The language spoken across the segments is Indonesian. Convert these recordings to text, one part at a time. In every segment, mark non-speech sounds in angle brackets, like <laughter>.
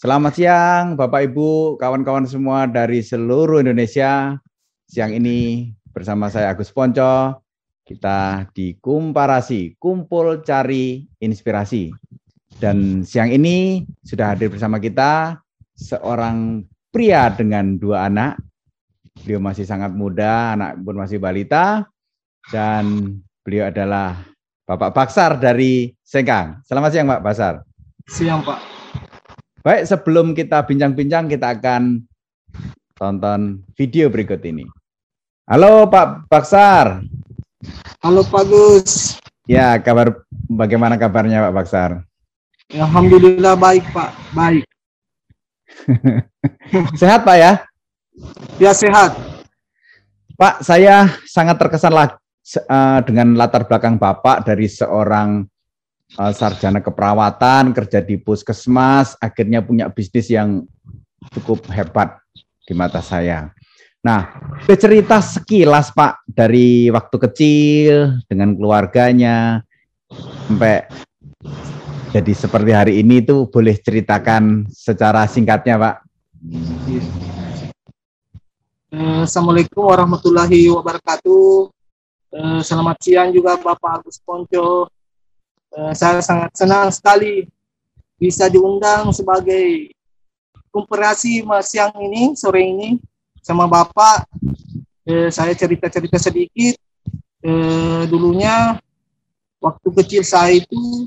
Selamat siang Bapak Ibu, kawan-kawan semua dari seluruh Indonesia. Siang ini bersama saya Agus Ponco, kita di Kumparasi, Kumpul Cari Inspirasi. Dan siang ini sudah hadir bersama kita seorang pria dengan dua anak. Beliau masih sangat muda, anak pun masih balita. Dan beliau adalah Bapak Baksar dari Sengkang. Selamat siang Pak Baksar. Siang Pak. Baik, sebelum kita bincang-bincang, kita akan tonton video berikut ini. Halo Pak Baksar. Halo Pak Gus. Ya, kabar bagaimana kabarnya Pak Baksar? Alhamdulillah baik Pak, baik. <laughs> sehat Pak ya? Ya sehat. Pak, saya sangat terkesan lah uh, dengan latar belakang Bapak dari seorang uh, sarjana keperawatan, kerja di puskesmas, akhirnya punya bisnis yang cukup hebat di mata saya. Nah, bercerita sekilas Pak dari waktu kecil dengan keluarganya sampai jadi seperti hari ini itu boleh ceritakan secara singkatnya Pak. Eh, Assalamualaikum warahmatullahi wabarakatuh. Eh, selamat siang juga Bapak Agus Ponco. Eh, saya sangat senang sekali bisa diundang sebagai komparasi siang ini, sore ini sama Bapak. Eh, saya cerita-cerita sedikit. Eh, dulunya waktu kecil saya itu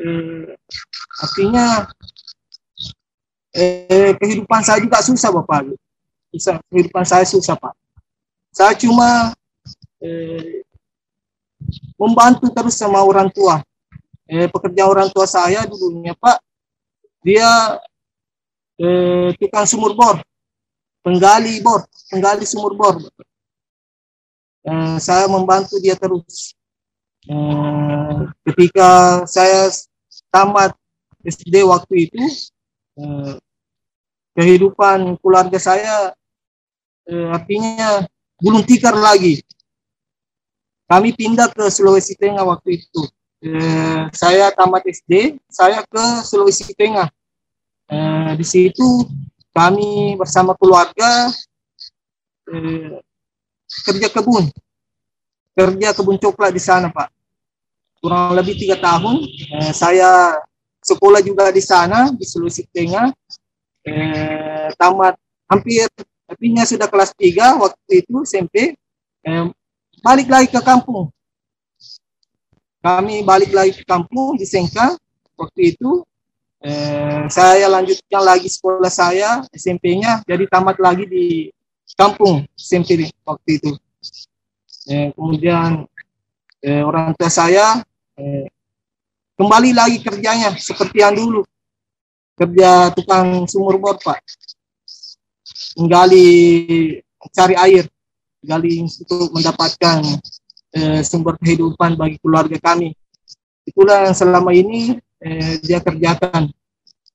eh, artinya eh, kehidupan saya juga susah Bapak. Susah, kehidupan saya susah Pak. Saya cuma eh, membantu terus sama orang tua eh, pekerja orang tua saya dulunya Pak, dia eh, tukang sumur bor, penggali bor, penggali sumur bor. Eh, saya membantu dia terus. Eh, ketika saya tamat SD waktu itu, eh, kehidupan keluarga saya eh, artinya belum tikar lagi. Kami pindah ke Sulawesi Tengah waktu itu eh, saya tamat SD, saya ke Sulawesi Tengah. Eh, di situ kami bersama keluarga eh, kerja kebun, kerja kebun coklat di sana Pak. Kurang lebih tiga tahun. Eh, saya sekolah juga di sana di Sulawesi Tengah. Eh, tamat hampir artinya sudah kelas tiga waktu itu SMP. Eh, balik lagi ke kampung kami balik lagi ke kampung di Sengka. Waktu itu eh, saya lanjutkan lagi sekolah saya SMP-nya jadi tamat lagi di kampung SMP waktu itu. Eh, kemudian eh, orang tua saya eh, kembali lagi kerjanya seperti yang dulu. Kerja tukang sumur bor pak. Menggali cari air. Gali untuk mendapatkan eh, sumber kehidupan bagi keluarga kami. Itulah yang selama ini eh, dia kerjakan.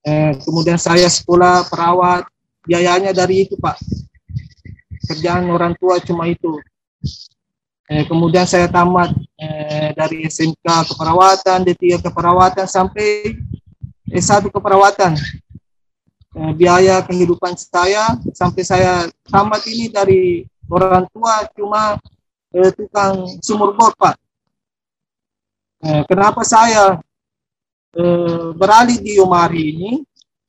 Eh, kemudian saya sekolah perawat, biayanya dari itu Pak. Kerjaan orang tua cuma itu. Eh, kemudian saya tamat eh, dari SMK keperawatan, D3 keperawatan sampai S1 keperawatan. Eh, biaya kehidupan saya sampai saya tamat ini dari orang tua cuma eh, tukang sumur bor Pak. Eh, kenapa saya eh, beralih di Yomari ini?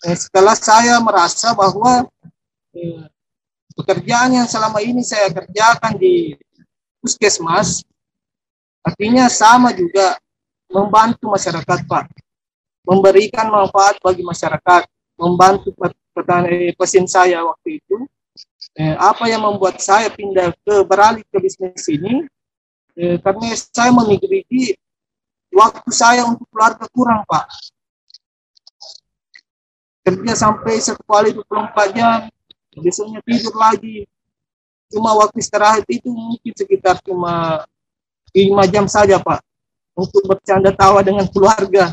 Eh, setelah saya merasa bahwa eh, pekerjaan yang selama ini saya kerjakan di puskesmas, artinya sama juga membantu masyarakat Pak, memberikan manfaat bagi masyarakat, membantu petani pesin saya waktu itu eh, apa yang membuat saya pindah ke beralih ke bisnis ini? Eh, karena saya memiliki waktu saya untuk keluarga kurang pak. Kerja sampai satu kali 24 jam besoknya tidur lagi. Cuma waktu istirahat itu mungkin sekitar cuma lima jam saja pak untuk bercanda tawa dengan keluarga.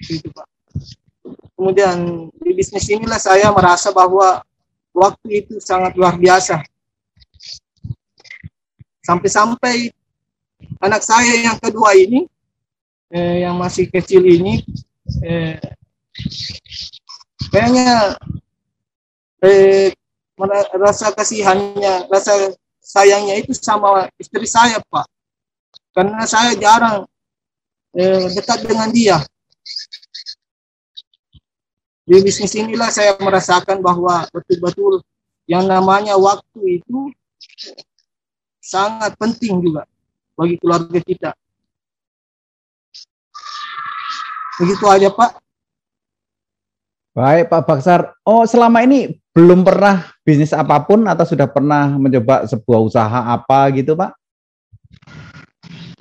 Gitu pak. Kemudian di bisnis inilah saya merasa bahwa waktu itu sangat luar biasa. Sampai-sampai anak saya yang kedua ini, eh, yang masih kecil ini, eh, kayaknya eh, rasa kasihannya, rasa sayangnya itu sama istri saya, Pak. Karena saya jarang eh, dekat dengan dia. Di bisnis inilah saya merasakan bahwa betul-betul yang namanya waktu itu sangat penting juga bagi keluarga kita. Begitu aja Pak. Baik Pak Baksar. Oh selama ini belum pernah bisnis apa pun atau sudah pernah mencoba sebuah usaha apa gitu Pak?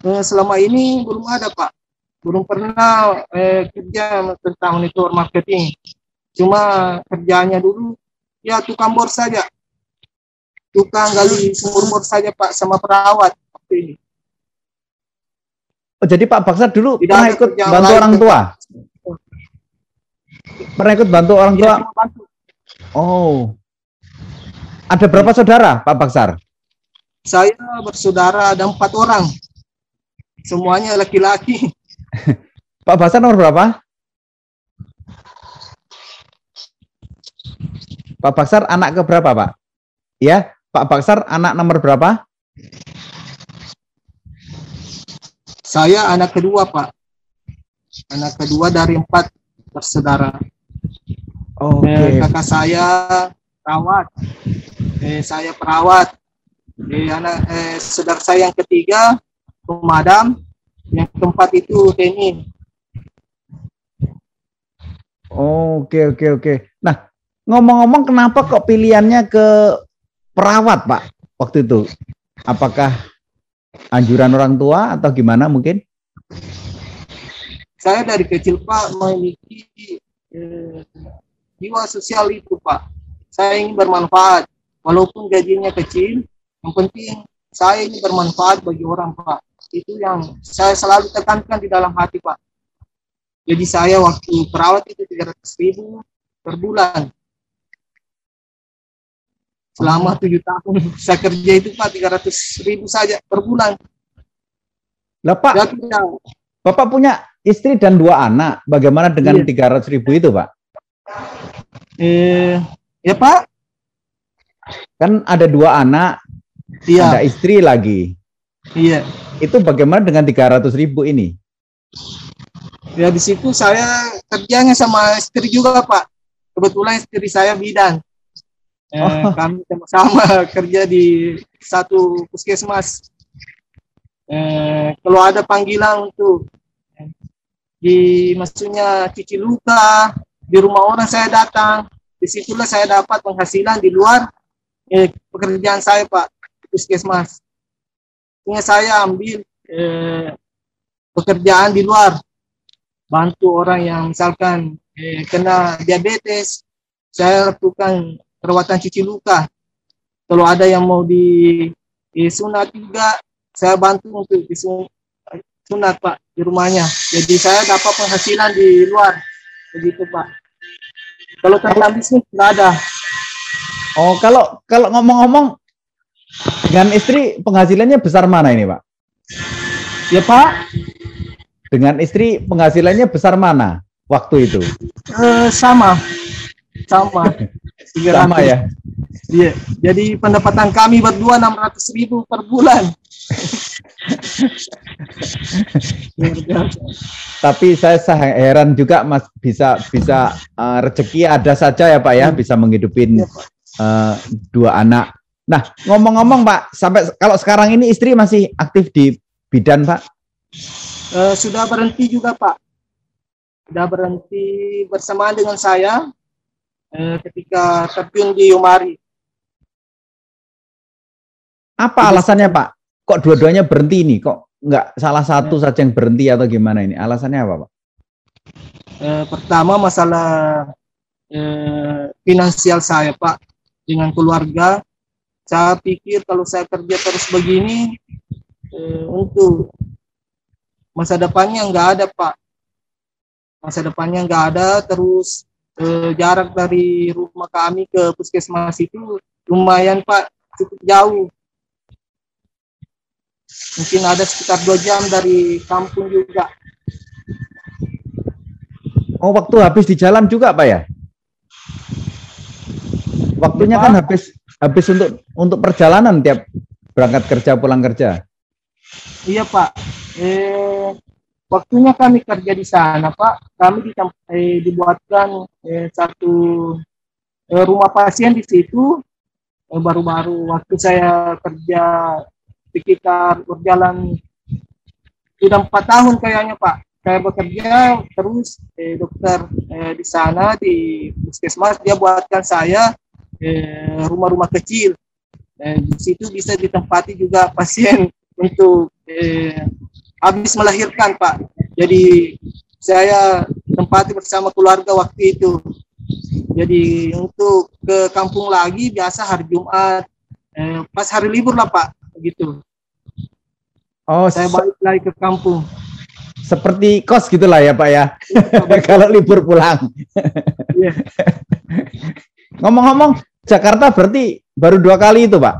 Eh, selama ini belum ada Pak. Belum pernah eh, kerja tentang network marketing. Cuma kerjanya dulu ya tukang bor saja. Tukang gali sumur bor saja Pak sama perawat waktu ini. Oh, jadi Pak Baksar dulu Tidak pernah ikut bantu orang tua? Pernah ikut bantu orang tua? Ya, oh. Ada berapa saudara Pak Baksar? Saya bersaudara ada empat orang. Semuanya laki-laki. <laughs> Pak Baksar nomor berapa? Pak Baksar anak ke berapa Pak? Ya, Pak Baksar anak nomor berapa? Saya anak kedua, Pak. Anak kedua dari empat bersaudara. Oh, okay. eh, kakak saya perawat. Eh, saya perawat. Eh, anak eh, saudara saya yang ketiga pemadam. Yang keempat itu. Oh, oke, oke, oke. Nah, ngomong-ngomong kenapa kok pilihannya ke perawat, Pak, waktu itu? Apakah anjuran orang tua atau gimana mungkin? Saya dari kecil Pak memiliki eh, jiwa sosial itu Pak. Saya ingin bermanfaat, walaupun gajinya kecil, yang penting saya ini bermanfaat bagi orang Pak. Itu yang saya selalu tekankan di dalam hati Pak. Jadi saya waktu perawat itu 300 ribu per bulan selama tujuh tahun saya kerja itu pak tiga ratus ribu saja per bulan. Lah pak, ya, bapak punya istri dan dua anak, bagaimana dengan iya. tiga ratus ribu itu pak? Eh, ya pak. Kan ada dua anak, iya. ada istri lagi. Iya. Itu bagaimana dengan tiga ratus ribu ini? Ya di situ saya kerjanya sama istri juga pak. Kebetulan istri saya bidan. Eh, oh. <laughs> Kami sama-sama kerja di satu puskesmas. Eh, kalau ada panggilan untuk eh, di maksudnya cuci luka di rumah orang saya datang. Di situlah saya dapat penghasilan di luar eh, pekerjaan saya Pak puskesmas. Ini saya ambil eh, pekerjaan di luar bantu orang yang misalkan eh, kena diabetes saya lakukan perawatan cuci luka. Kalau ada yang mau di, sunat juga, saya bantu untuk disunat Pak di rumahnya. Jadi saya dapat penghasilan di luar, begitu Pak. Kalau tentang bisnis nggak ada. Oh, kalau kalau ngomong-ngomong dengan istri penghasilannya besar mana ini Pak? Ya Pak. Dengan istri penghasilannya besar mana waktu itu? Uh, sama, sama. <laughs> 300. Sama ya? Iya. Jadi pendapatan kami berdua 600 ribu per bulan. Tapi saya heran juga Mas bisa bisa uh, rezeki ada saja ya Pak ya hmm. bisa menghidupin ya, uh, dua anak. Nah ngomong-ngomong Pak sampai kalau sekarang ini istri masih aktif di bidan Pak? Uh, sudah berhenti juga Pak. Sudah berhenti bersamaan dengan saya eh, ketika terjun di Yomari. Apa Jadi, alasannya Pak? Kok dua-duanya berhenti ini? Kok nggak salah satu saja yang berhenti atau gimana ini? Alasannya apa Pak? Eh, pertama masalah finansial saya Pak dengan keluarga. Saya pikir kalau saya kerja terus begini eh, untuk masa depannya nggak ada Pak. Masa depannya nggak ada terus eh, jarak dari rumah kami ke puskesmas itu lumayan Pak cukup jauh. Mungkin ada sekitar dua jam dari kampung juga. Oh waktu habis di jalan juga Pak ya? Waktunya kan habis habis untuk untuk perjalanan tiap berangkat kerja pulang kerja. Iya Pak. Eh, waktunya kami kerja di sana Pak. Kami eh, dibuatkan eh, satu eh, rumah pasien di situ. Eh, baru-baru waktu saya kerja sekitar berjalan sudah empat tahun kayaknya Pak. Saya bekerja terus eh, dokter eh, di sana di puskesmas dia buatkan saya eh, rumah-rumah eh, kecil. Eh, di situ bisa ditempati juga pasien untuk eh, habis melahirkan Pak. Jadi saya tempati bersama keluarga waktu itu. Jadi untuk ke kampung lagi biasa hari Jumat, eh, pas hari libur lah Pak, begitu. Oh, saya balik lagi ke kampung. Seperti kos gitulah ya Pak ya. <laughs> Kalau libur pulang. Iya. <laughs> Ngomong-ngomong, Jakarta berarti baru dua kali itu Pak?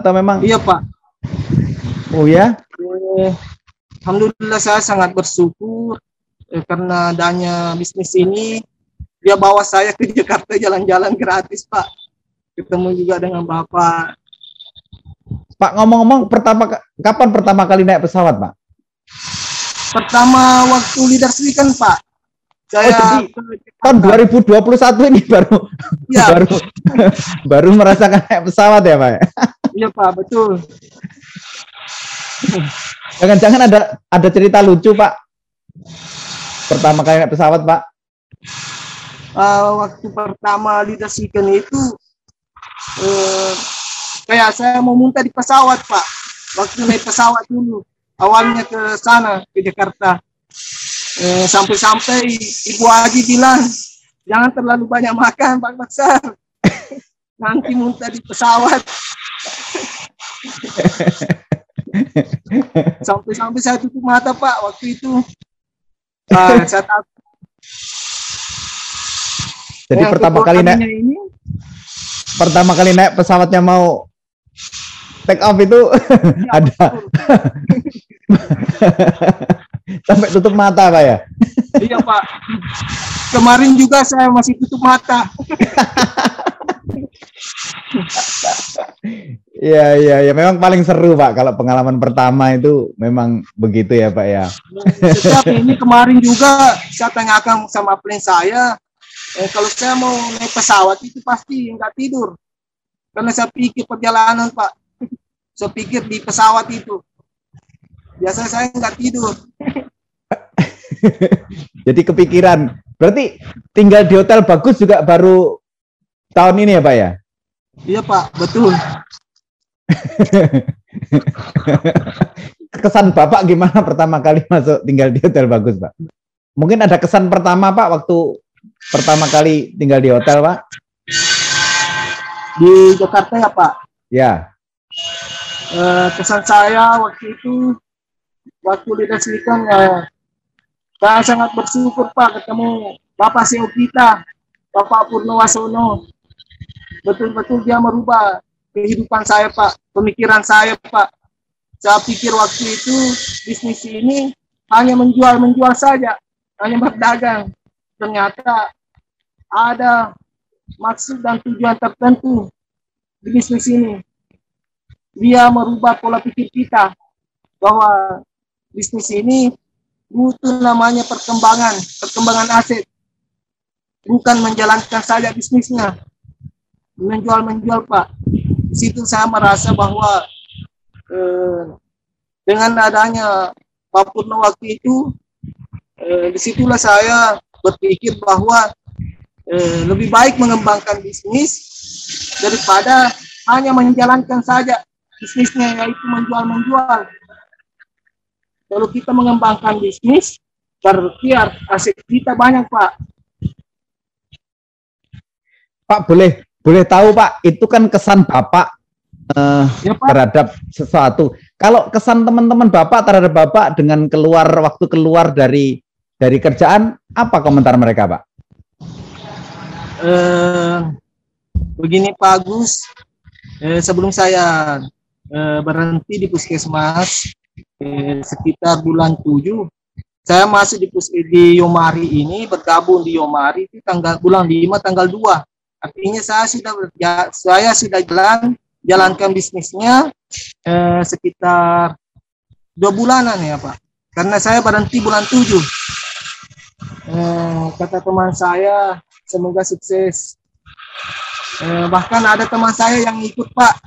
Atau memang? Iya Pak. Oh ya? Eh, Alhamdulillah saya sangat bersyukur eh, karena adanya bisnis ini dia bawa saya ke <laughs> Jakarta jalan-jalan gratis Pak. Ketemu juga dengan Bapak Pak ngomong-ngomong pertama kapan pertama kali naik pesawat, Pak? Pertama waktu leadership kan, Pak. Saya oh, tahun 2021 ini baru ya. <laughs> baru baru merasakan naik pesawat ya, Pak? Iya, Pak, betul. Jangan-jangan ada ada cerita lucu, Pak. Pertama kali naik pesawat, Pak. Uh, waktu pertama leadership itu uh, kayak saya mau muntah di pesawat pak waktu naik pesawat dulu awalnya ke sana ke Jakarta eh, sampai-sampai ibu Haji bilang jangan terlalu banyak makan Pak Baksar <laughs> nanti muntah di pesawat. <laughs> Sampai-sampai saya tutup mata Pak waktu itu. Nah, <laughs> saya takut jadi pertama kali naik ini, pertama kali naik pesawatnya mau take off itu. Ya, ada sampai tutup mata pak ya? Iya pak. Kemarin juga saya masih tutup mata. Iya iya ya memang paling seru pak kalau pengalaman pertama itu memang begitu ya pak ya. Setiap ini kemarin juga saya tanyakan sama plan saya, eh, kalau saya mau naik pesawat itu pasti nggak tidur. Karena saya pikir perjalanan pak. Saya pikir di pesawat itu biasa saya nggak tidur. <laughs> Jadi kepikiran. Berarti tinggal di hotel bagus juga baru tahun ini ya pak ya? Iya pak. Betul. Kesan bapak gimana pertama kali masuk tinggal di hotel bagus pak? Mungkin ada kesan pertama pak waktu pertama kali tinggal di hotel pak? Di Jakarta ya Pak. Ya. Eh, kesan saya waktu itu waktu dideskripsikan ya saya sangat bersyukur Pak ketemu Bapak CEO kita, Bapak Purnowasono. Betul-betul dia merubah kehidupan saya Pak, pemikiran saya Pak. Saya pikir waktu itu bisnis ini hanya menjual-menjual saja, hanya berdagang. Ternyata ada maksud dan tujuan tertentu di bisnis ini. Dia merubah pola pikir kita bahwa bisnis ini butuh namanya perkembangan, perkembangan aset. Bukan menjalankan saja bisnisnya. Menjual-menjual, Pak. Di situ saya merasa bahwa eh, dengan adanya Pak Purno waktu itu, eh, di situlah saya berpikir bahwa eh, lebih baik mengembangkan bisnis daripada hanya menjalankan saja bisnisnya yaitu menjual-menjual. Kalau kita mengembangkan bisnis, berarti aset kita banyak, Pak. Pak, boleh boleh tahu, Pak, itu kan kesan Bapak uh, ya, Pak. terhadap sesuatu. Kalau kesan teman-teman Bapak terhadap Bapak dengan keluar waktu keluar dari dari kerjaan, apa komentar mereka, Pak? eh, begini Pak Agus, eh, sebelum saya eh, berhenti di puskesmas eh, sekitar bulan 7, saya masih di di Yomari ini bergabung di Yomari di tanggal bulan 5 tanggal 2 Artinya saya sudah ya, saya sudah jalan jalankan bisnisnya eh, sekitar dua bulanan ya Pak. Karena saya berhenti bulan tujuh. Eh, kata teman saya, semoga sukses. Eh, bahkan ada teman saya yang ikut Pak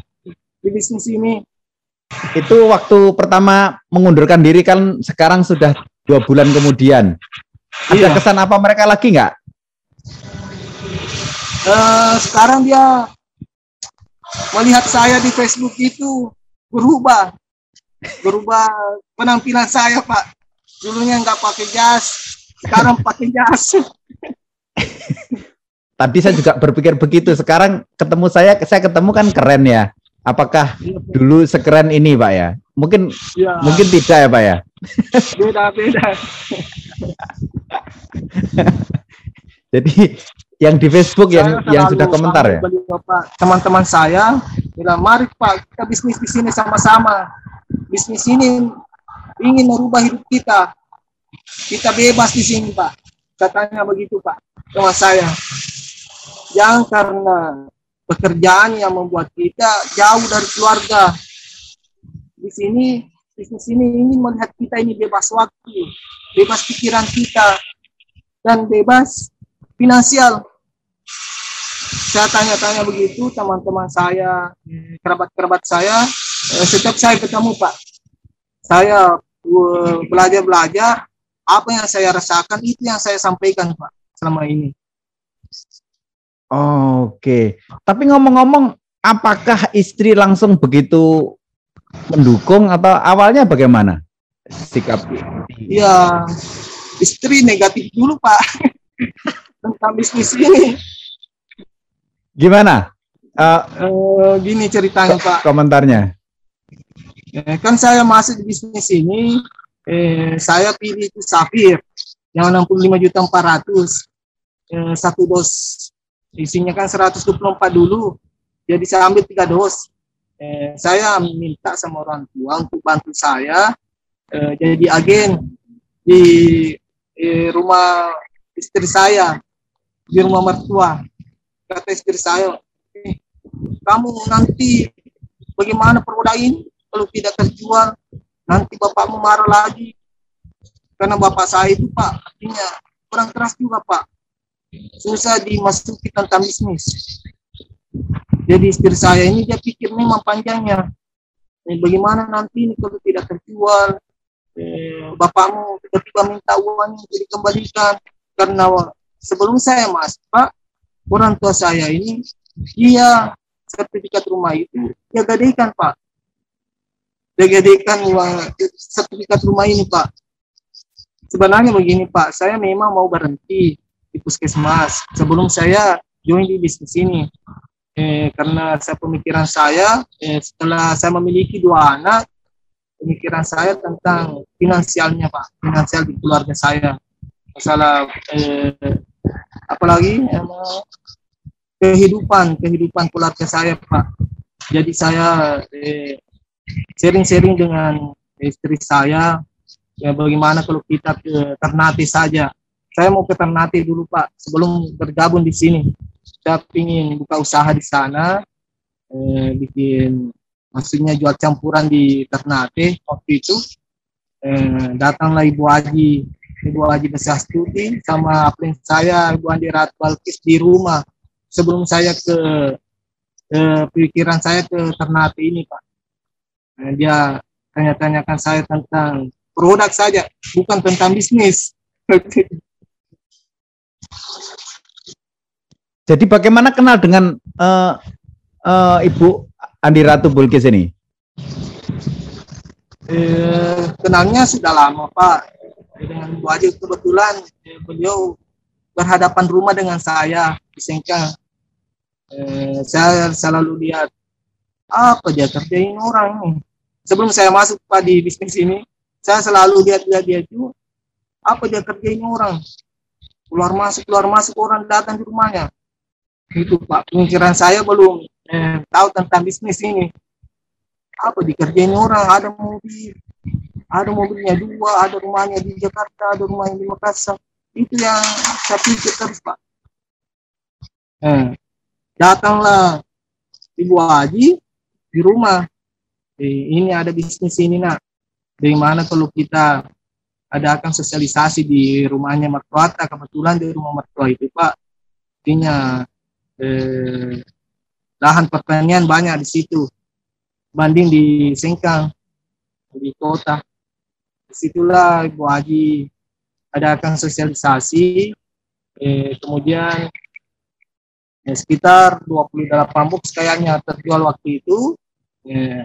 di bisnis ini. Itu waktu pertama mengundurkan diri kan sekarang sudah dua bulan kemudian. Ada iya. kesan apa mereka lagi nggak? Uh, sekarang dia melihat saya di Facebook itu berubah, berubah penampilan saya Pak. Dulunya nggak pakai jas, sekarang pakai jas. Tadi saya juga berpikir begitu. Sekarang ketemu saya, saya ketemu kan keren ya. Apakah dulu sekeren ini Pak ya? Mungkin ya. mungkin tidak ya Pak ya? Beda beda. <laughs> Jadi yang di Facebook saya yang yang sudah komentar ya. Teman-teman saya bilang mari Pak kita bisnis di sini sama-sama. Bisnis ini ingin merubah hidup kita. Kita bebas di sini Pak. Katanya begitu Pak teman saya. Yang karena pekerjaan yang membuat kita jauh dari keluarga. Di sini bisnis ini ingin melihat kita ini bebas waktu, bebas pikiran kita, dan bebas finansial. Saya tanya-tanya begitu teman-teman saya, kerabat-kerabat saya, eh, setiap saya ketemu Pak, saya eh, belajar-belajar, apa yang saya rasakan itu yang saya sampaikan Pak selama ini. Oke, tapi ngomong-ngomong, apakah istri langsung begitu mendukung atau awalnya bagaimana sikap? Iya, istri negatif dulu Pak. <laughs> tentang bisnis ini. Gimana? Uh, uh, gini ceritanya Pak. Komentarnya. Eh, kan saya masuk di bisnis ini, eh, saya pilih itu Safir yang 65 juta 400 eh, satu dos isinya kan 124 dulu jadi saya ambil tiga dos eh, saya minta sama orang tua untuk bantu saya eh, jadi agen di eh, rumah istri saya di rumah mertua. Kata istri saya, eh, kamu nanti bagaimana produk ini kalau tidak terjual, nanti bapakmu marah lagi. Karena bapak saya itu Pak, artinya kurang keras juga Pak. Susah dimasuki tentang bisnis. Jadi istri saya ini dia pikir memang panjangnya. Eh, bagaimana nanti ini kalau tidak terjual, eh, bapakmu tiba-tiba minta uangnya jadi dikembalikan karena sebelum saya masuk Pak, orang tua saya ini dia sertifikat rumah itu dia gadekan Pak. Dia gadekan uang sertifikat rumah ini Pak. Sebenarnya begini Pak, saya memang mau berhenti di puskesmas sebelum saya join di bisnis ini. Eh, karena saya pemikiran saya eh, setelah saya memiliki dua anak, pemikiran saya tentang finansialnya Pak, finansial di keluarga saya. Masalah eh, apalagi emang kehidupan kehidupan keluarga saya Pak. Jadi saya eh, sharing-sharing eh, dengan istri saya ya bagaimana kalau kita ke Ternate saja. Saya mau ke Ternate dulu Pak sebelum bergabung di sini. Saya ingin buka usaha di sana, eh, bikin maksudnya jual campuran di Ternate waktu itu. Eh, datanglah Ibu Haji Ibu Haji Besastuti sama prince saya Ibu Andi Rat Balkis di rumah sebelum saya ke, ke pikiran saya ke Ternate ini Pak. Nah, dia tanya-tanyakan saya tentang produk saja, bukan tentang bisnis. <laughs> Jadi bagaimana kenal dengan uh, uh, Ibu Andi Ratu Bulkis ini? Eh, kenalnya sudah lama Pak dengan Bu Adi kebetulan eh, beliau berhadapan rumah dengan saya di Sengkang. Eh, saya selalu lihat apa dia kerjain orang ini. Sebelum saya masuk Pak di bisnis ini, saya selalu lihat-lihat dia itu apa dia kerjain orang. Keluar masuk, keluar masuk orang datang di rumahnya. Itu Pak, pemikiran saya belum eh, tahu tentang bisnis ini. Apa dikerjain orang, ada mobil, ada mobilnya dua, ada rumahnya di Jakarta, ada rumahnya di Makassar. Itu yang saya pikir terus Pak. Eh, datanglah Ibu Haji di rumah. Eh, ini ada bisnis ini nak. Bagaimana kalau kita adakan sosialisasi di rumahnya mertua kebetulan di rumah mertua itu Pak. Artinya eh, lahan pertanian banyak di situ. Banding di Sengkang, di kota. Di situlah Ibu Haji adakan sosialisasi. Eh, kemudian ya, sekitar 28 box kayaknya terjual waktu itu ya,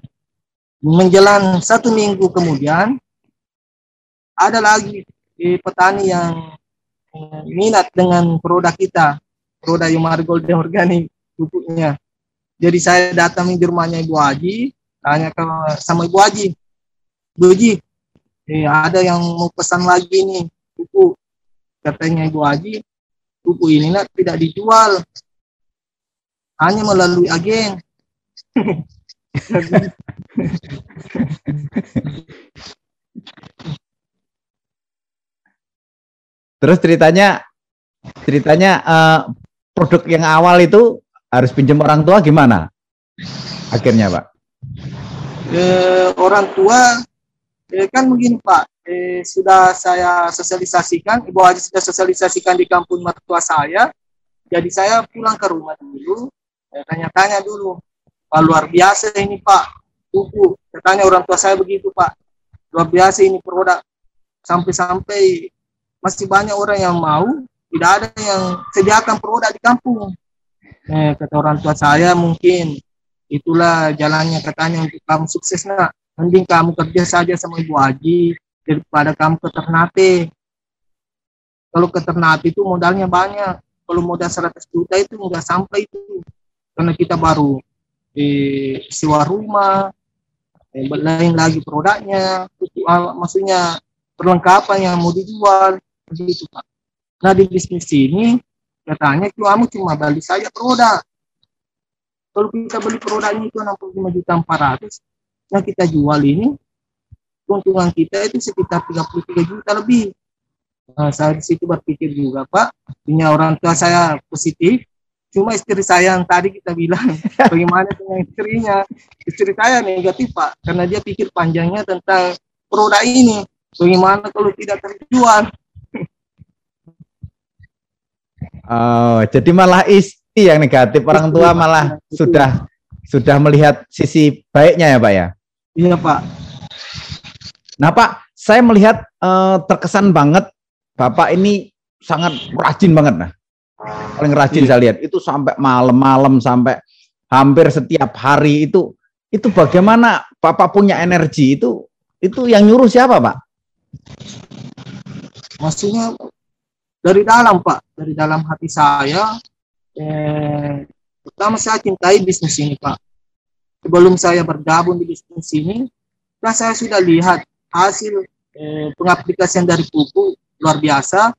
menjelang satu minggu kemudian ada lagi eh, petani yang eh, minat dengan produk kita. Produk Yumar Golden Organic pupuknya. Jadi saya datang di rumahnya Ibu Haji tanya ke sama Ibu Haji Ibu Haji eh, ada yang mau pesan lagi nih pupuk? Katanya Ibu Haji pupuk ini nak tidak dijual. Hanya melalui agen. <laughs> <laughs> <laughs> Terus ceritanya ceritanya uh, produk yang awal itu harus pinjam orang tua gimana? Akhirnya, Pak. Eh, orang tua eh, kan begini, Pak. Eh, sudah saya sosialisasikan, Ibu Haji sudah sosialisasikan di kampung mertua saya. Jadi saya pulang ke rumah dulu, tanya-tanya dulu. Pak, luar biasa ini Pak. Buku. Tanya orang tua saya begitu Pak. Luar biasa ini produk. Sampai-sampai masih banyak orang yang mau. Tidak ada yang sediakan produk di kampung. Eh, kata orang tua saya mungkin itulah jalannya katanya untuk kamu sukses nak. Mending kamu kerja saja sama Ibu Haji daripada kamu ke Ternate. Kalau ke Ternate itu modalnya banyak. Kalau modal 100 juta itu nggak sampai itu karena kita baru eh, sewa rumah, eh, lain lagi produknya, itu, maksudnya perlengkapan yang mau dijual, begitu Pak. Nah di bisnis ini katanya kamu cuma beli saja produk. Kalau kita beli produknya itu 65 juta 400, yang kita jual ini keuntungan kita itu sekitar 33 juta lebih. Nah, saya di situ berpikir juga Pak, punya orang tua saya positif, Cuma istri saya yang tadi kita bilang, <laughs> bagaimana dengan istrinya? Istri saya negatif, Pak, karena dia pikir panjangnya tentang produk ini. Bagaimana kalau tidak terjual? Oh, jadi malah istri yang negatif, orang tua malah sudah sudah melihat sisi baiknya ya, Pak ya? Iya, Pak. Nah, Pak, saya melihat uh, terkesan banget Bapak ini sangat rajin banget nah paling rajin saya lihat itu sampai malam-malam sampai hampir setiap hari itu itu bagaimana Bapak punya energi itu itu yang nyuruh siapa Pak? Maksudnya dari dalam Pak, dari dalam hati saya eh, pertama saya cintai bisnis ini Pak. Sebelum saya bergabung di bisnis ini, kan saya sudah lihat hasil eh, pengaplikasian dari pupuk luar biasa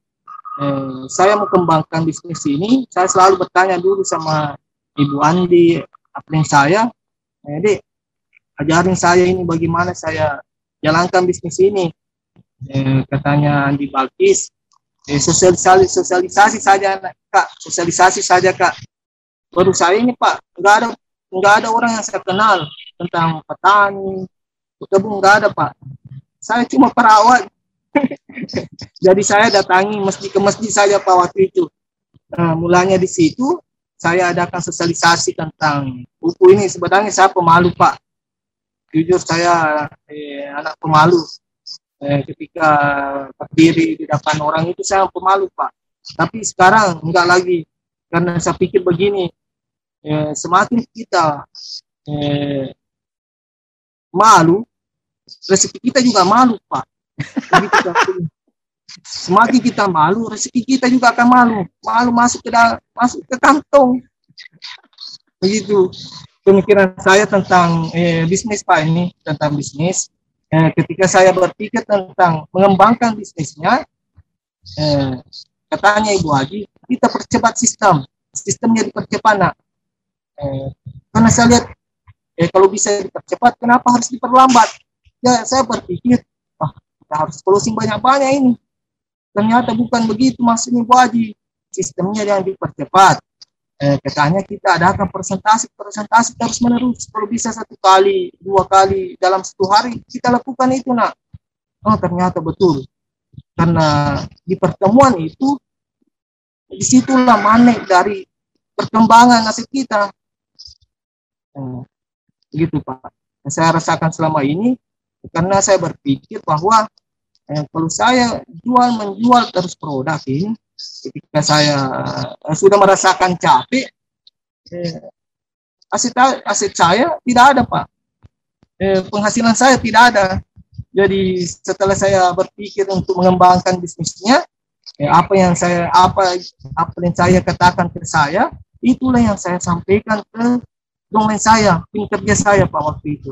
eh, saya mau kembangkan bisnis ini, saya selalu bertanya dulu sama Ibu Andi, yang saya, jadi eh, ajarin saya ini bagaimana saya jalankan bisnis ini. Eh, katanya Andi Balkis, eh, sosialisasi, sosialisasi saja kak, sosialisasi saja kak. Baru saya ini pak, nggak ada nggak ada orang yang saya kenal tentang petani, kebun nggak ada pak. Saya cuma perawat <laughs> Jadi saya datangi masjid ke masjid saja Pak waktu itu. Nah, mulanya di situ saya adakan sosialisasi tentang buku ini. Sebenarnya saya pemalu Pak. Jujur saya eh, anak pemalu. Eh, ketika berdiri di depan orang itu saya pemalu Pak. Tapi sekarang enggak lagi. Karena saya pikir begini, eh, semakin kita eh, malu, rezeki kita juga malu Pak Semakin kita malu, rezeki kita juga akan malu. Malu masuk ke dalam, masuk ke kantong. Begitu pemikiran saya tentang eh, bisnis Pak ini, tentang bisnis. Eh, ketika saya berpikir tentang mengembangkan bisnisnya, eh, katanya Ibu Haji, kita percepat sistem. Sistemnya dipercepat, nak. Eh, karena saya lihat, eh, kalau bisa dipercepat, kenapa harus diperlambat? Ya, saya berpikir, kita harus closing banyak-banyak ini. Ternyata bukan begitu maksudnya Bu Haji. Sistemnya yang dipercepat. Eh, katanya kita adakan presentasi presentasi terus menerus. Kalau bisa satu kali dua kali dalam satu hari kita lakukan itu nak. Oh ternyata betul. Karena di pertemuan itu di situlah manek dari perkembangan nasib kita. Eh, gitu pak. Saya rasakan selama ini karena saya berpikir bahwa eh, kalau saya jual menjual terus produk ini ketika saya uh, sudah merasakan capek eh, aset aset saya tidak ada pak. Eh, penghasilan saya tidak ada. Jadi setelah saya berpikir untuk mengembangkan bisnisnya eh, apa yang saya apa apa yang saya katakan ke saya itulah yang saya sampaikan ke domain saya tim kerja saya pak waktu itu.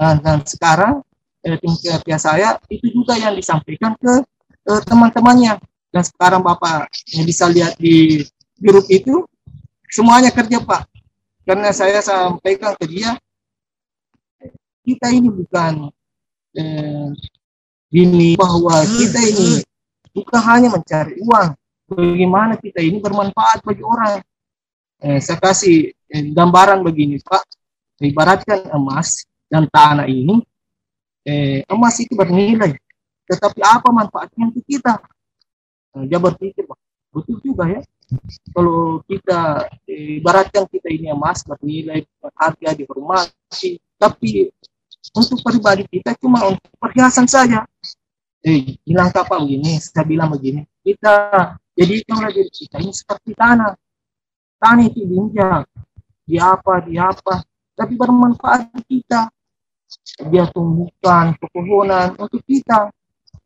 Nah, dan sekarang eh, tim kerja saya itu juga yang disampaikan ke eh, teman-temannya dan sekarang Bapak yang bisa lihat di grup itu semuanya kerja Pak. Karena saya sampaikan ke dia kita ini bukan eh, ini bahwa kita ini bukan hanya mencari uang, bagaimana kita ini bermanfaat bagi orang. Eh, saya kasih eh, gambaran begini Pak, ibaratkan emas dan tanah ini, eh, emas itu bernilai, tetapi apa manfaatnya untuk kita? Nah, dia berpikir betul juga ya. Kalau kita ibaratkan kita ini emas bernilai harga dihormati tapi untuk pribadi kita cuma untuk perhiasan saja. Eh bilang apa begini? Saya bilang begini. Kita jadi jadikanlah diri kita ini seperti tanah. Tanah itu diinjak. Di apa di apa. Tapi bermanfaat kita. Dia tumbuhkan pepohonan untuk kita.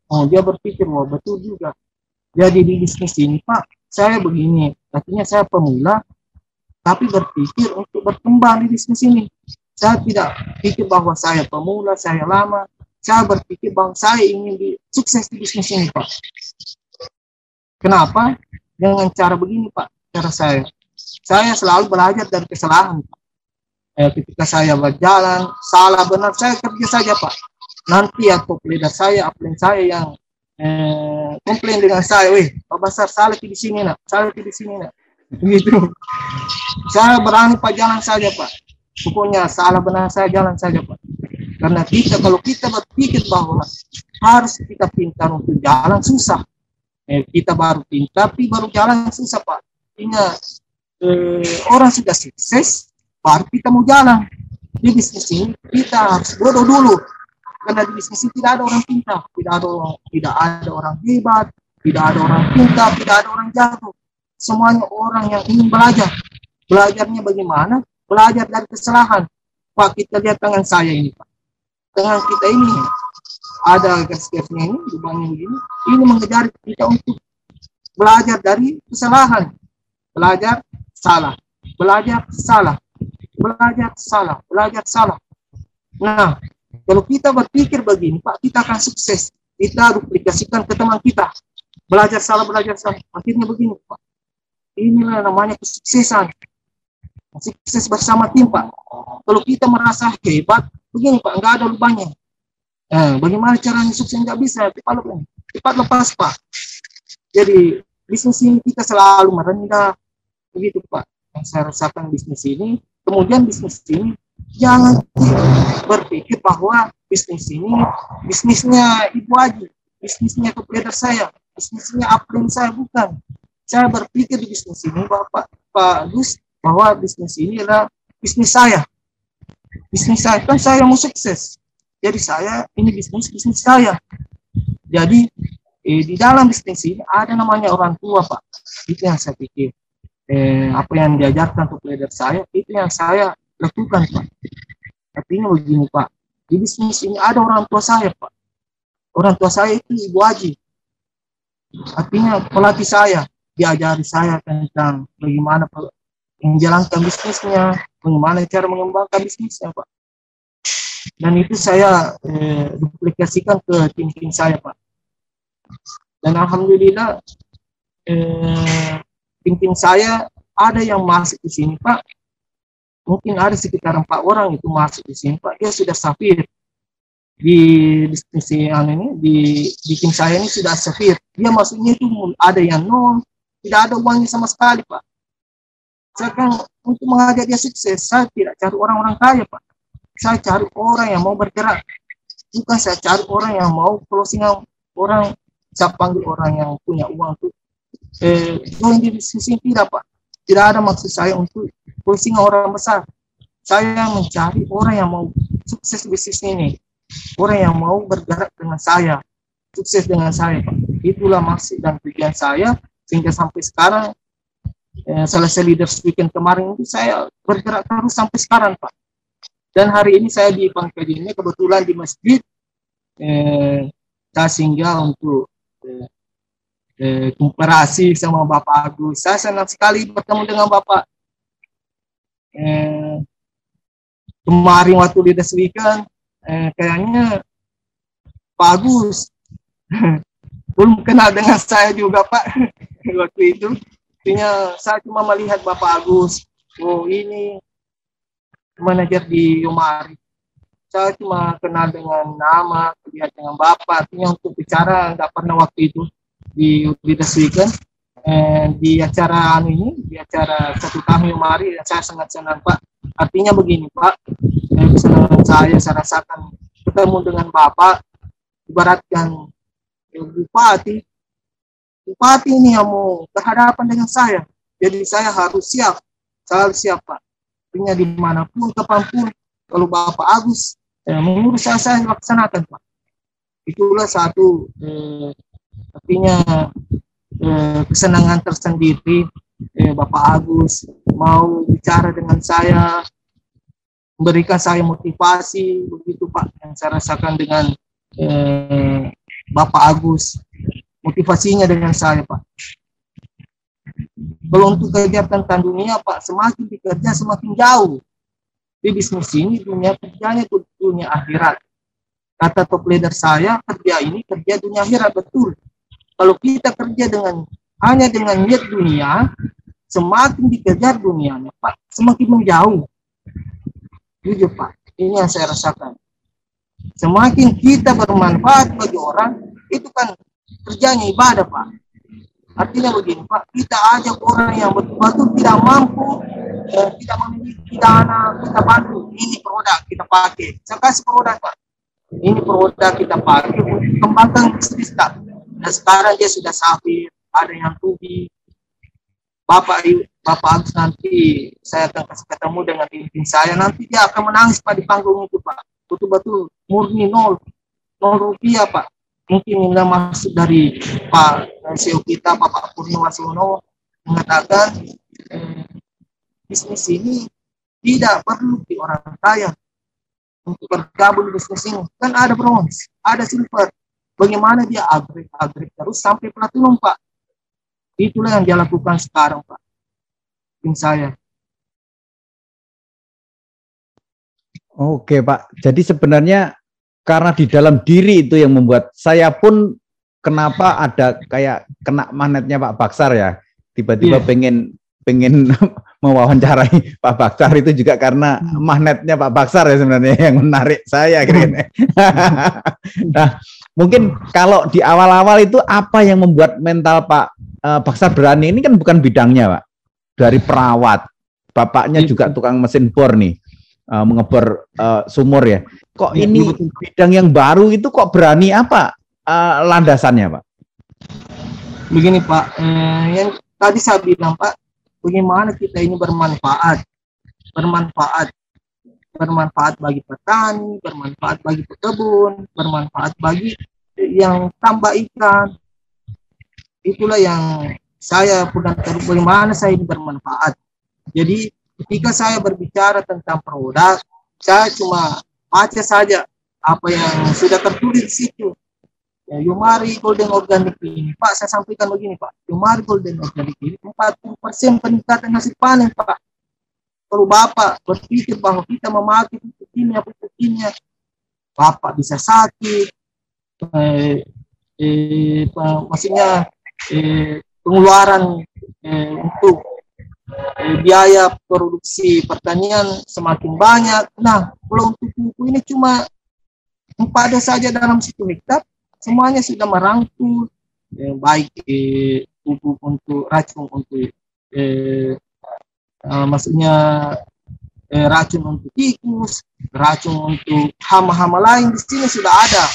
Oh dia berpikir wah betul juga jadi di bisnis ini Pak saya begini artinya saya pemula tapi berpikir untuk berkembang di bisnis ini. Saya tidak pikir bahwa saya pemula saya lama. Saya berpikir bahwa saya ingin di, sukses di bisnis ini Pak. Kenapa? Dengan cara begini Pak cara saya. Saya selalu belajar dari kesalahan Pak. Eh, ketika saya berjalan salah benar saya kerja saja Pak. Nanti atau leader saya upline saya yang eh, komplain dengan saya, weh, Pak Basar salah di sini nak, salah di sini nak. Begitu. Saya berani Pak jalan saja Pak. Pokoknya salah benar saya jalan saja Pak. Karena kita kalau kita berpikir bahwa harus kita pintar untuk jalan susah. Eh, kita baru pintar tapi baru jalan susah Pak. Ingat eh, orang sudah sukses baru kita mau jalan. Di bisnis ini kita harus bodoh dulu karena di ini tidak ada orang pintar, tidak ada orang, tidak ada orang hebat, tidak ada orang pintar, tidak ada orang jatuh. Semuanya orang yang ingin belajar. Belajarnya bagaimana? Belajar dari kesalahan. Pak, kita lihat tangan saya ini, Pak. Tangan kita ini ada garis-garisnya ini, lubangnya ini. Ini mengejar kita untuk belajar dari kesalahan. Belajar salah. Belajar salah. Belajar salah. Belajar salah. Nah, kalau kita berpikir begini, Pak, kita akan sukses. Kita duplikasikan ke teman kita. Belajar salah, belajar salah. Akhirnya begini, Pak. Inilah namanya kesuksesan. Sukses bersama tim, Pak. Kalau kita merasa hebat, begini, Pak, enggak ada lubangnya. Eh, bagaimana caranya sukses? Enggak bisa, cepat lepas. Cepat lepas, Pak. Jadi, bisnis ini kita selalu merendah. Begitu, Pak. Yang saya rasakan bisnis ini. Kemudian bisnis ini jangan berpikir bahwa bisnis ini bisnisnya Ibu Aji, bisnisnya kepada saya, bisnisnya upline saya bukan. Saya berpikir di bisnis ini Bapak Pak Gus bahwa bisnis ini adalah bisnis saya. Bisnis saya kan saya mau sukses. Jadi saya ini bisnis bisnis saya. Jadi eh, di dalam bisnis ini ada namanya orang tua Pak. Itu yang saya pikir. Eh, apa yang diajarkan untuk leader saya itu yang saya lakukan Pak. Artinya begini Pak, di bisnis ini ada orang tua saya Pak. Orang tua saya itu Ibu Haji. Artinya pelatih saya, diajari saya tentang bagaimana menjalankan bisnisnya, bagaimana cara mengembangkan bisnisnya Pak. Dan itu saya eh, duplikasikan ke tim-tim saya Pak. Dan Alhamdulillah eh, tim-tim saya ada yang masuk di sini Pak mungkin ada sekitar empat orang itu masuk di sini Pak dia sudah safir di yang ini di bikin saya ini sudah safir dia masuknya itu ada yang nol tidak ada uangnya sama sekali Pak Saya kan untuk mengajak dia sukses, saya tidak cari orang-orang kaya, Pak. Saya cari orang yang mau bergerak. Bukan saya cari orang yang mau closing orang, saya panggil orang yang punya uang tuh. Eh, join di sisi tidak, Pak. Tidak ada maksud saya untuk closing orang besar. Saya mencari orang yang mau sukses bisnis ini. Orang yang mau bergerak dengan saya. Sukses dengan saya. Itulah maksud dan tujuan saya. Sehingga sampai sekarang, eh, selesai leaders weekend kemarin itu saya bergerak terus sampai sekarang, Pak. Dan hari ini saya di Pangkal ini kebetulan di masjid, eh, saya singgah untuk eh, eh, komparasi sama Bapak Agus. Saya senang sekali bertemu dengan Bapak. Eh, kemarin waktu di Deswikan, eh, kayaknya Pak Agus <laughs> belum kenal dengan saya juga Pak <laughs> waktu itu. Artinya saya cuma melihat Bapak Agus. Oh ini manajer di Yomari. Saya cuma kenal dengan nama, lihat dengan Bapak. Artinya untuk bicara nggak pernah waktu itu di Leaders Weekend eh, di acara anu ini di acara satu tahun yang mari saya sangat senang Pak. Artinya begini Pak. Eh, kesenangan saya saya rasakan ketemu dengan Bapak ibaratkan eh, bupati bupati ini yang mau berhadapan dengan saya. Jadi saya harus siap saya harus siap Pak. Artinya di mana pun kapan pun kalau Bapak Agus eh, mengurus saya saya laksanakan Pak. Itulah satu eh, artinya eh, kesenangan tersendiri. Eh, Bapak Agus mau bicara dengan saya memberikan saya motivasi begitu Pak yang saya rasakan dengan eh, Bapak Agus. Motivasinya dengan saya Pak. Kalau untuk kegiatan tentang dunia Pak semakin dikerja semakin jauh. Di bisnis ini dunia kerjanya dunia akhirat. Kata top leader saya kerja ini kerja dunia akhirat. Betul kalau kita kerja dengan hanya dengan niat dunia, semakin dikejar dunianya, Pak, semakin menjauh. Jujur, Pak. Ini yang saya rasakan. Semakin kita bermanfaat bagi orang, itu kan kerjanya ibadah, Pak. Artinya begini, Pak, kita ajak orang yang betul-betul tidak mampu, eh, tidak memiliki dana, kita bantu. Ini produk kita pakai. Saya kasih produk, Pak. Ini produk kita pakai untuk kembangkan bisnis, Pak dan sekarang dia sudah safir, ada yang tubi. Bapak Bapak Agus nanti saya akan kasih ketemu dengan pimpin saya. Nanti dia akan menangis Pak di panggung itu Pak. Betul-betul murni nol. Nol rupiah Pak. Mungkin ini masuk dari Pak CEO kita Bapak Purnowasono mengatakan eh, bisnis ini tidak perlu di orang kaya untuk bergabung bisnis ini. Kan ada bronze, ada silver, Bagaimana dia agresif terus sampai platinum Pak. Itulah yang dia lakukan sekarang Pak. Tim saya. Oke Pak, jadi sebenarnya karena di dalam diri itu yang membuat saya pun kenapa ada kayak kena magnetnya Pak Baksar ya, tiba-tiba yeah. pengen pengen <laughs> mewawancarai Pak Baksar itu juga karena magnetnya Pak Baksar ya sebenarnya yang menarik saya kira <laughs> nah, Mungkin kalau di awal-awal itu apa yang membuat mental Pak uh, Baksar berani ini kan bukan bidangnya, Pak. Dari perawat, bapaknya iya. juga tukang mesin bor nih, uh, mengebor uh, sumur ya. Kok ya, ini bidang yang baru itu kok berani apa uh, landasannya, Pak? Begini Pak, eh, yang tadi saya bilang Pak, bagaimana kita ini bermanfaat, bermanfaat bermanfaat bagi petani, bermanfaat bagi pekebun, bermanfaat bagi yang tambah ikan. Itulah yang saya pegang terus bagaimana saya ini bermanfaat. Jadi ketika saya berbicara tentang produk, saya cuma baca saja apa yang sudah tertulis di situ. Ya, Yumari Golden Organic ini, Pak, saya sampaikan begini, Pak. Yumari Golden Organic ini 40% peningkatan hasil panen, Pak kalau Bapak berpikir bahwa kita memakai pupuk kimia, pupuk kimia, Bapak bisa sakit, eh, eh, maksudnya eh, pengeluaran eh, untuk eh, biaya produksi pertanian semakin banyak. Nah, kalau untuk pupuk ini cuma pada saja dalam satu hektar, semuanya sudah merangkul, eh, baik eh, pupuk untuk racun untuk eh, uh, maksudnya eh, racun untuk tikus, racun untuk hama-hama lain di sini sudah ada.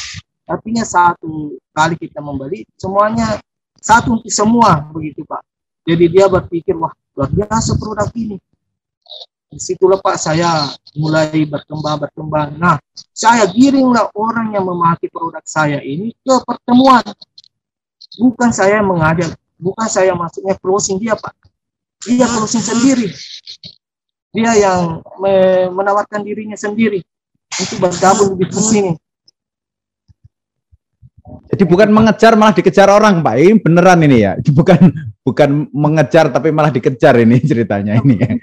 Artinya satu kali kita membeli semuanya satu untuk semua begitu Pak. Jadi dia berpikir wah luar biasa produk ini. Di situlah Pak saya mulai berkembang berkembang. Nah saya giringlah orang yang memakai produk saya ini ke pertemuan. Bukan saya mengajak, bukan saya maksudnya closing dia Pak. Dia closing sendiri dia yang me menawarkan dirinya sendiri untuk bergabung di bisnis ini. Jadi bukan mengejar malah dikejar orang, Pak. Ini beneran ini ya. Bukan bukan mengejar tapi malah dikejar ini ceritanya ini ya. <laughs>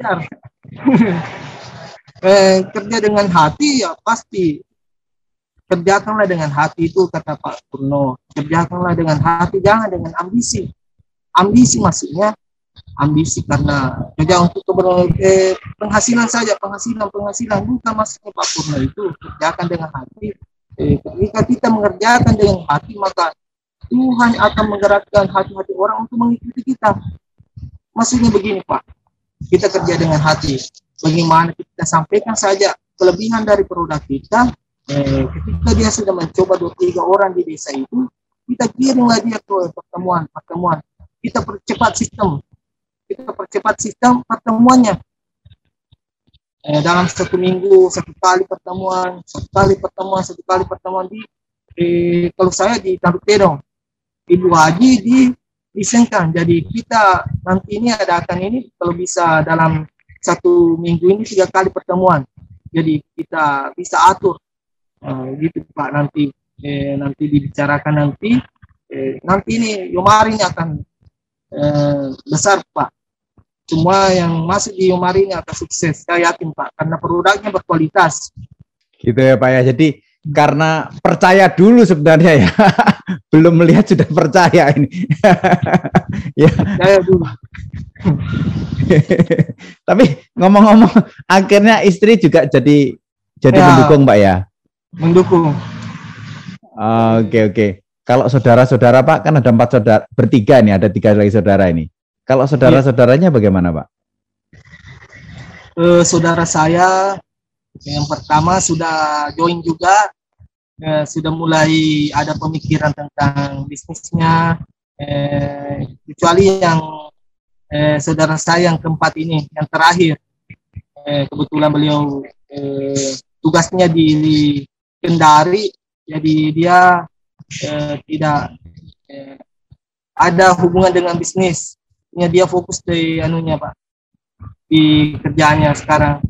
eh, kerja dengan hati ya pasti kerjakanlah dengan hati itu kata Pak Purno. Kerjakanlah dengan hati, jangan dengan ambisi. Ambisi maksudnya ambisi karena kerja untuk eh, penghasilan saja penghasilan penghasilan. Bukan maksudnya Pak Purna itu kerjakan dengan hati. Eh, ketika kita mengerjakan dengan hati maka Tuhan akan menggerakkan hati-hati orang untuk mengikuti kita. Maksudnya begini Pak. Kita kerja dengan hati. Bagaimana kita sampaikan saja kelebihan dari produk kita eh, ketika dia sudah mencoba dua tiga orang di desa itu kita kirimlah dia ke pertemuan pertemuan. Kita percepat sistem kita percepat sistem pertemuannya. Eh, dalam satu minggu satu kali pertemuan, satu kali pertemuan, satu kali pertemuan di eh, kalau saya di Tanduk Tedong, Ibu Haji di di Sengkang. Jadi kita nanti ini ada akan ini kalau bisa dalam satu minggu ini tiga kali pertemuan. Jadi kita bisa atur eh, gitu Pak nanti eh, nanti dibicarakan nanti eh, nanti ini Yomari ini akan eh, besar Pak semua yang masuk di Yomari ini akan sukses. Saya yakin Pak, karena produknya berkualitas. Gitu ya Pak ya. Jadi karena percaya dulu sebenarnya ya. <laughs> Belum melihat sudah percaya ini. <laughs> ya. Percaya dulu. <laughs> Tapi ngomong-ngomong, akhirnya istri juga jadi jadi ya, mendukung Pak ya. Mendukung. Oke oke. Kalau saudara-saudara Pak kan ada empat saudara bertiga nih, ada tiga lagi saudara ini. Kalau saudara-saudaranya bagaimana, Pak? Uh, saudara saya yang pertama sudah join juga, uh, sudah mulai ada pemikiran tentang bisnisnya. Uh, kecuali yang uh, saudara saya yang keempat ini, yang terakhir, uh, kebetulan beliau uh, tugasnya di Kendari, jadi dia uh, tidak. Uh, ada hubungan dengan bisnis. Ya dia fokus di anunya pak. Di kerjaannya sekarang.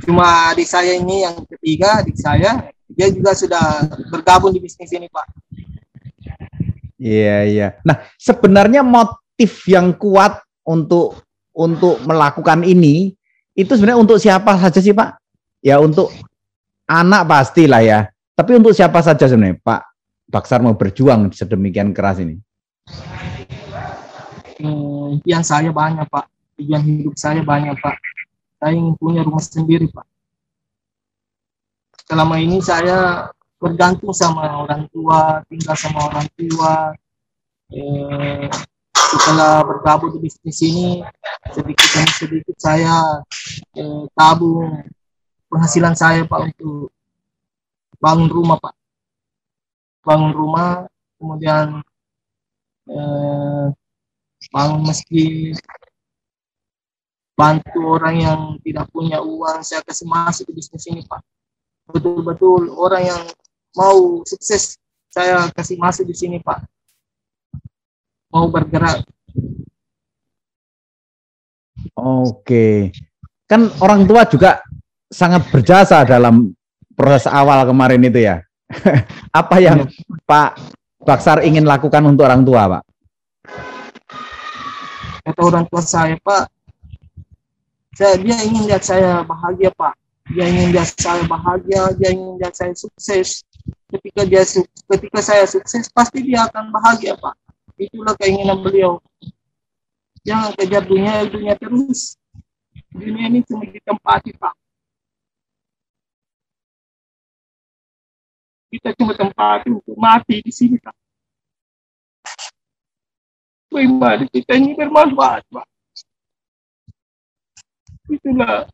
Cuma adik saya ini yang ketiga adik saya dia juga sudah bergabung di bisnis ini pak. Iya iya. Nah sebenarnya motif yang kuat untuk untuk melakukan ini itu sebenarnya untuk siapa saja sih pak? Ya untuk anak pastilah ya tapi untuk siapa saja sebenarnya? Pak Baksar mau berjuang sedemikian keras ini. Eh, impian saya banyak pak. Tujuan hidup saya banyak pak. Saya ingin punya rumah sendiri pak. Selama ini saya bergantung sama orang tua tinggal sama orang tua. Eh, setelah bergabung di bisnis ini sedikit demi sedikit saya eh, tabung penghasilan saya pak untuk bangun rumah pak. Bangun rumah kemudian eh, bangun meski bantu orang yang tidak punya uang saya kasih masuk ke bisnis ini pak. Betul-betul orang yang mau sukses saya kasih masuk di sini pak. Mau bergerak. Oke. Kan orang tua juga sangat berjasa dalam proses awal kemarin itu ya. <laughs> Apa yang ya. Pak Baksar ingin lakukan untuk orang tua Pak? Kata orang tua saya pak. Saya dia ingin lihat saya bahagia pak. Dia ingin lihat saya bahagia dia ingin lihat saya sukses. Ketika dia ketika saya sukses pasti dia akan bahagia pak. Itulah keinginan beliau. Jangan kejar dunia dunia terus. Dunia ini cuma ditempati pak kita cuma tempati untuk mati di sini pak pribadi kita ini bermanfaat, Pak. itulah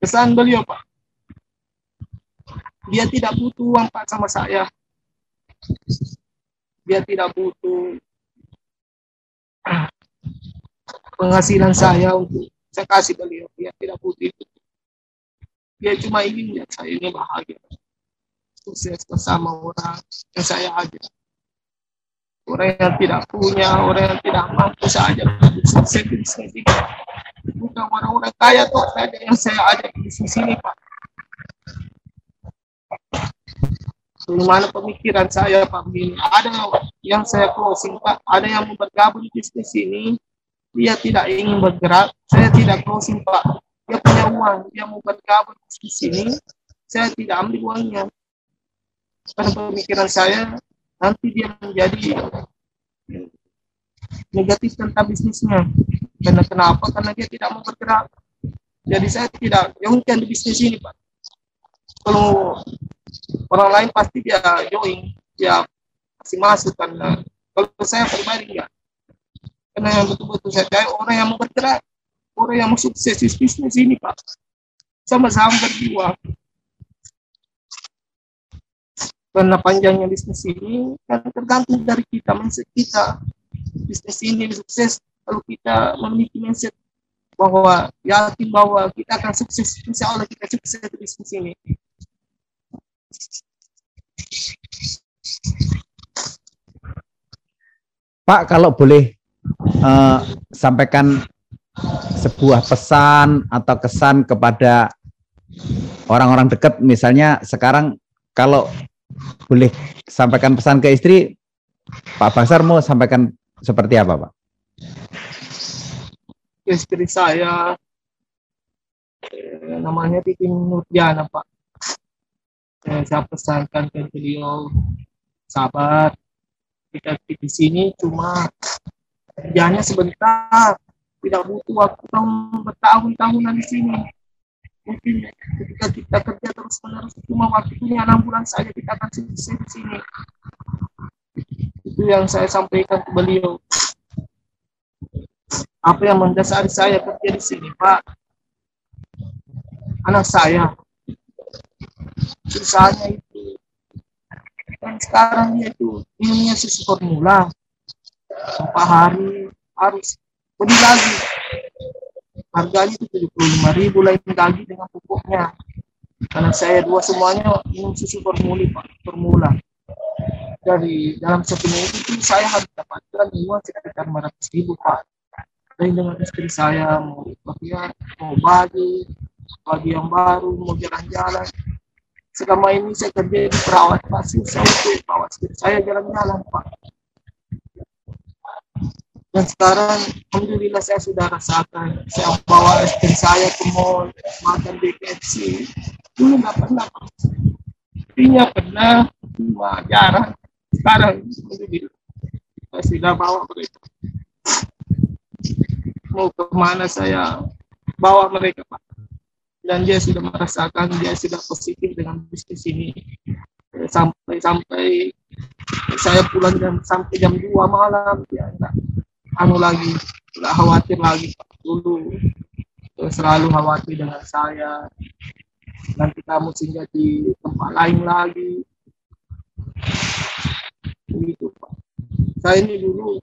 kesan beliau Pak. Dia tidak butuh uang Pak sama saya. Dia tidak butuh penghasilan saya untuk saya kasih beliau. Dia tidak butuh itu. Dia cuma ingin lihat saya ini bahagia. Sukses bersama orang yang saya ajak. Orang yang tidak punya, orang yang tidak mampu saja sukses di sini bukan orang-orang kaya tuh ada yang saya ada di sini Pak. Bagaimana pemikiran saya Pak begini, ada yang saya closing Pak, ada yang mau bergabung di bisnis ini, dia tidak ingin bergerak, saya tidak closing Pak. Dia punya uang, dia mau bergabung di sini, saya tidak ambil uangnya. Karena pemikiran saya, nanti dia menjadi negatif tentang bisnisnya. Karena kenapa? Karena dia tidak mau bergerak. Jadi saya tidak jauhkan di bisnis ini, Pak. Kalau orang lain pasti dia join, dia masih masuk karena kalau saya pribadi enggak. Karena yang betul-betul saya cari orang yang mau bergerak, orang yang mau sukses di bisnis ini, Pak. Sama-sama berjuang. Karena panjangnya bisnis ini kan tergantung dari kita, mindset kita. Bisnis ini sukses kalau kita memiliki mindset bahwa yakin bahwa kita akan sukses, insya Allah kita sukses di bisnis ini. Pak, kalau boleh uh, sampaikan sebuah pesan atau kesan kepada orang-orang dekat, misalnya sekarang kalau boleh sampaikan pesan ke istri, Pak Basar mau sampaikan seperti apa, Pak? istri saya namanya Titi Nurdiana Pak. Eh, saya pesankan ke beliau sabar kita di sini cuma kerjanya sebentar tidak butuh waktu tahun bertahun-tahunan di sini mungkin ketika kita kerja terus menerus cuma waktunya enam bulan saja kita akan sukses di sini itu yang saya sampaikan ke beliau apa yang mendasari saya kerja di sini, Pak? Anak saya. Susahnya itu. Dan sekarang dia itu minumnya susu formula. Empat hari harus beli lagi. Harganya itu tujuh puluh lima ribu lain lagi dengan pupuknya. Karena saya dua semuanya minum susu formula, Pak. Formula dari dalam satu minggu itu saya harus dapatkan uang sekitar 500 ribu Pak saya dengan istri saya mau latihan, mau bagi, bagi yang baru, mau jalan-jalan. Selama ini saya kerja di perawat Pak, susah untuk perawat saya jalan-jalan Pak. Dan sekarang, Alhamdulillah saya sudah rasakan, saya bawa istri saya ke mall, makan di KFC. Dulu nggak pernah Pak. Istrinya pernah, cuma jarang. Sekarang, Alhamdulillah, saya sudah bawa mereka mau ke mana saya bawa mereka Pak. Dan dia sudah merasakan, dia sudah positif dengan bisnis ini. Sampai sampai saya pulang jam sampai jam 2 malam dia enggak anu lagi, enggak khawatir lagi. Dulu selalu khawatir dengan saya. Nanti kamu singgah di tempat lain lagi. Begitu Pak. Saya ini dulu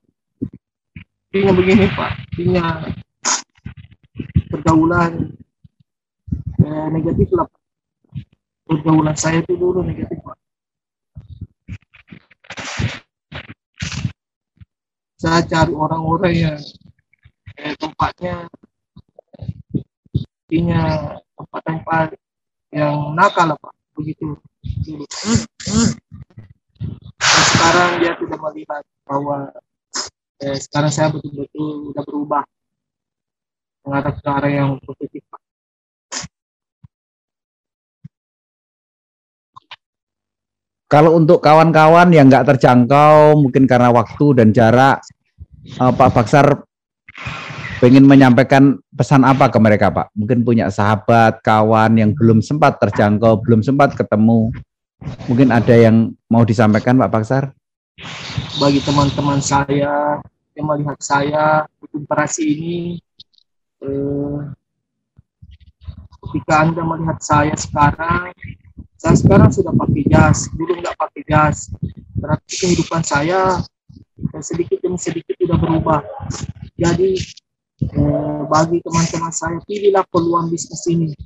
intinya begini Pak, intinya pergaulan eh, negatif lah. Pergaulan saya itu dulu negatif. Saya cari orang-orang yang eh, tempatnya intinya tempat-tempat yang nakal Pak, begitu dulu. Dan sekarang dia tidak melihat bahwa eh, sekarang saya betul-betul udah berubah mengarah ke arah yang positif Pak. Kalau untuk kawan-kawan yang nggak terjangkau mungkin karena waktu dan jarak, uh, Pak Baksar ingin menyampaikan pesan apa ke mereka Pak? Mungkin punya sahabat, kawan yang belum sempat terjangkau, belum sempat ketemu. Mungkin ada yang mau disampaikan Pak Baksar? Bagi teman-teman saya yang melihat saya di komparasi ini eh, ketika anda melihat saya sekarang saya sekarang sudah pakai jas. Dulu nggak pakai jas. Berarti kehidupan saya sedikit demi sedikit sudah berubah. Jadi eh, bagi teman-teman saya pilihlah peluang bisnis ini.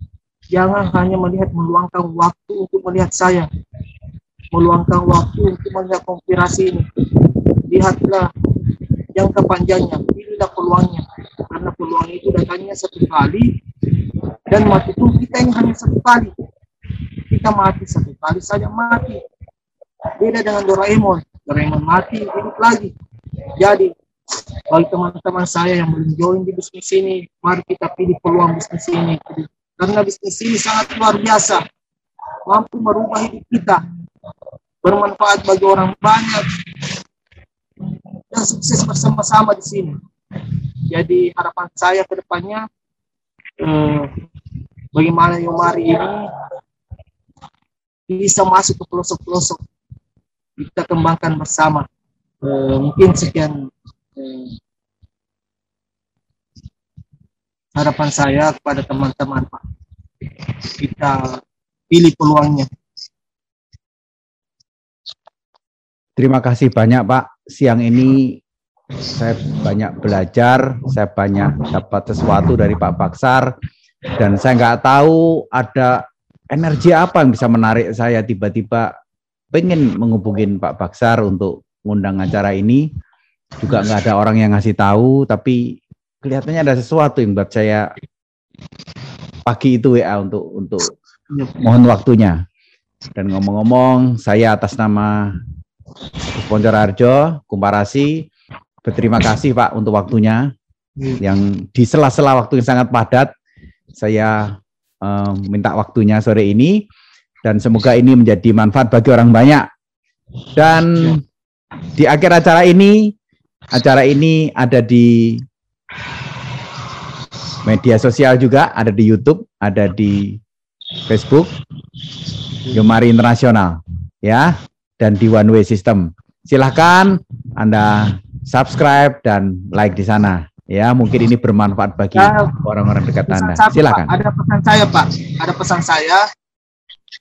Jangan hanya melihat meluangkan waktu untuk melihat saya. Meluangkan waktu untuk melihat konspirasi ini. Lihatlah jangka panjangnya. Pilihlah peluangnya. Karena peluang itu datangnya satu kali dan mati itu kita yang hanya satu kali kita mati satu kali saja mati. Beda dengan Doraemon. Doraemon mati hidup lagi. Jadi bagi teman-teman saya yang belum join di bisnis ini mari kita pilih peluang bisnis ini. Karena bisnis ini sangat luar biasa. Mampu merubah hidup kita. Bermanfaat bagi orang banyak. Dan sukses bersama-sama di sini. Jadi harapan saya ke depannya eh, bagaimana Yomari ini bisa masuk ke pelosok-pelosok. Kita kembangkan bersama. Eh, mungkin sekian eh, harapan saya kepada teman-teman Pak. Kita pilih peluangnya. Terima kasih banyak Pak. Siang ini saya banyak belajar, saya banyak dapat sesuatu dari Pak Baksar, dan saya nggak tahu ada energi apa yang bisa menarik saya tiba-tiba pengen menghubungin Pak Baksar untuk ngundang acara ini. Juga nggak ada orang yang ngasih tahu, tapi kelihatannya ada sesuatu yang buat saya pagi itu WA untuk untuk mohon waktunya. Dan ngomong-ngomong, saya atas nama Sponsor Arjo, Kumparasi, berterima kasih Pak untuk waktunya yang di sela-sela waktu yang sangat padat. Saya uh, minta waktunya sore ini dan semoga ini menjadi manfaat bagi orang banyak. Dan di akhir acara ini, acara ini ada di media sosial juga, ada di YouTube, ada di Facebook, Yomari Internasional. Ya, dan di one way system. Silahkan Anda subscribe dan like di sana. Ya, mungkin ini bermanfaat bagi orang-orang dekat Anda. Silakan. Ada pesan saya, Pak. Ada pesan saya.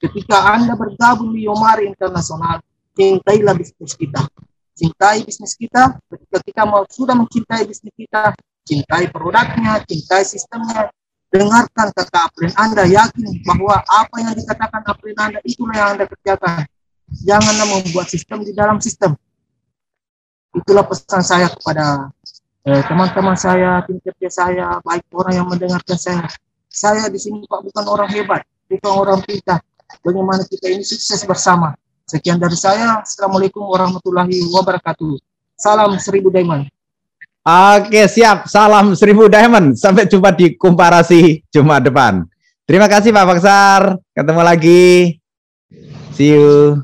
Ketika Anda bergabung di Yomari Internasional, cintailah bisnis kita. Cintai bisnis kita. Ketika kita mau sudah mencintai bisnis kita, cintai produknya, cintai sistemnya, dengarkan kata April Anda, yakin bahwa apa yang dikatakan April Anda itulah yang Anda kerjakan janganlah membuat sistem di dalam sistem. Itulah pesan saya kepada teman-teman eh, saya, tim kerja saya, baik orang yang mendengarkan saya. Saya di sini Pak bukan orang hebat, bukan orang pintar. Bagaimana kita ini sukses bersama. Sekian dari saya. Assalamualaikum warahmatullahi wabarakatuh. Salam seribu diamond. Oke, siap. Salam seribu diamond. Sampai jumpa di komparasi Jumat depan. Terima kasih Pak Baksar. Ketemu lagi. See you.